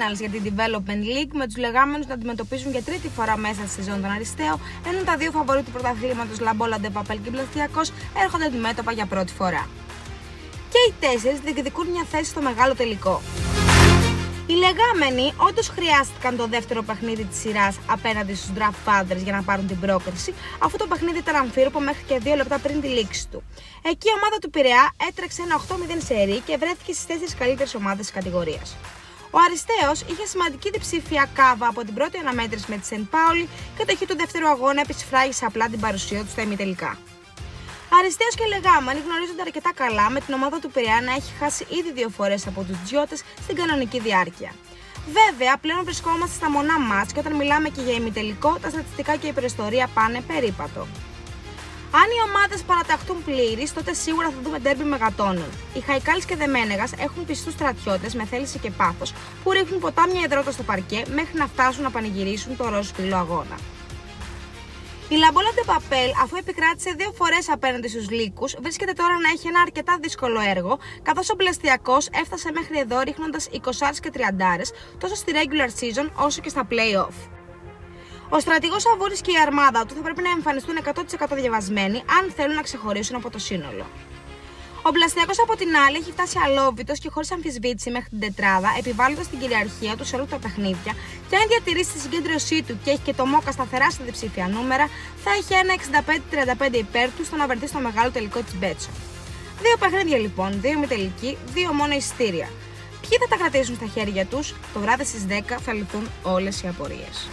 finals για την Development League με τους λεγάμενου να αντιμετωπίζουν για τρίτη φορά μέσα στη σεζόν τον Αριστείο, ενώ τα δύο φαβορή του πρωταθλήματος Λαμπόλα Ντεπαπέλ και Πλαστιακό έρχονται αντιμέτωπα για πρώτη φορά. Και οι τέσσερις διεκδικούν μια θέση στο μεγάλο τελικό. Οι λεγάμενοι όντως χρειάστηκαν το δεύτερο παιχνίδι της σειράς απέναντι στους Draft Fathers για να πάρουν την πρόκριση, αφού το παιχνίδι ήταν αμφίροπο μέχρι και δύο λεπτά πριν τη λήξη του. Εκεί η ομάδα του Πειραιά έτρεξε ένα 8-0 σερί και βρέθηκε στις τέσσερις καλύτερες ομάδες της κατηγορίας. Ο Αριστέος είχε σημαντική διψήφια κάβα από την πρώτη αναμέτρηση με τη Σεντ Πάολη και το του δεύτερου αγώνα επισφράγησε απλά την παρουσία του στα ημιτελικά. Αριστέος και Λεγάμανοι γνωρίζονται αρκετά καλά με την ομάδα του Πειραιά να έχει χάσει ήδη δύο φορές από τους Τζιώτες στην κανονική διάρκεια. Βέβαια, πλέον βρισκόμαστε στα μονά μα και όταν μιλάμε και για ημιτελικό, τα στατιστικά και η υπερηστορία πάνε περίπατο. Αν οι ομάδες παραταχτούν πλήρει, τότε σίγουρα θα δούμε ντέρμπι μεγατόνων. Οι Χαϊκάλης και Δεμένεγας έχουν πιστούς στρατιώτες με θέληση και πάθος που ρίχνουν ποτάμια υδρότα στο παρκέ μέχρι να φτάσουν να πανηγυρίσουν το ροζ αγώνα. Η Λαμπόλα Παπέλ, αφού επικράτησε δύο φορές απέναντι στους Λύκους, βρίσκεται τώρα να έχει ένα αρκετά δύσκολο έργο, καθώς ο Πλαστιακό έφτασε μέχρι εδώ ρίχνοντας 20 και 30 τόσο στη regular season όσο και στα playoff. Ο στρατηγός Αβούρη και η αρμάδα του θα πρέπει να εμφανιστούν 100% διαβασμένοι αν θέλουν να ξεχωρίσουν από το σύνολο. Ο Μπλαστιακός από την άλλη έχει φτάσει αλόβητος και χωρίς αμφισβήτηση μέχρι την τετράδα, επιβάλλοντας την κυριαρχία του σε όλα τα παιχνίδια και αν διατηρήσει τη συγκέντρωσή του και έχει και το Μόκα σταθερά στα διψήφια νούμερα, θα έχει ένα 65-35 υπέρ του στο να βρεθεί στο μεγάλο τελικό τη Μπέτσο. Δύο παιχνίδια λοιπόν, δύο με τελική, δύο μόνο εισιτήρια. Ποιοι θα τα κρατήσουν στα χέρια τους, το βράδυ στις 10 θα λυθούν όλες οι απορίες.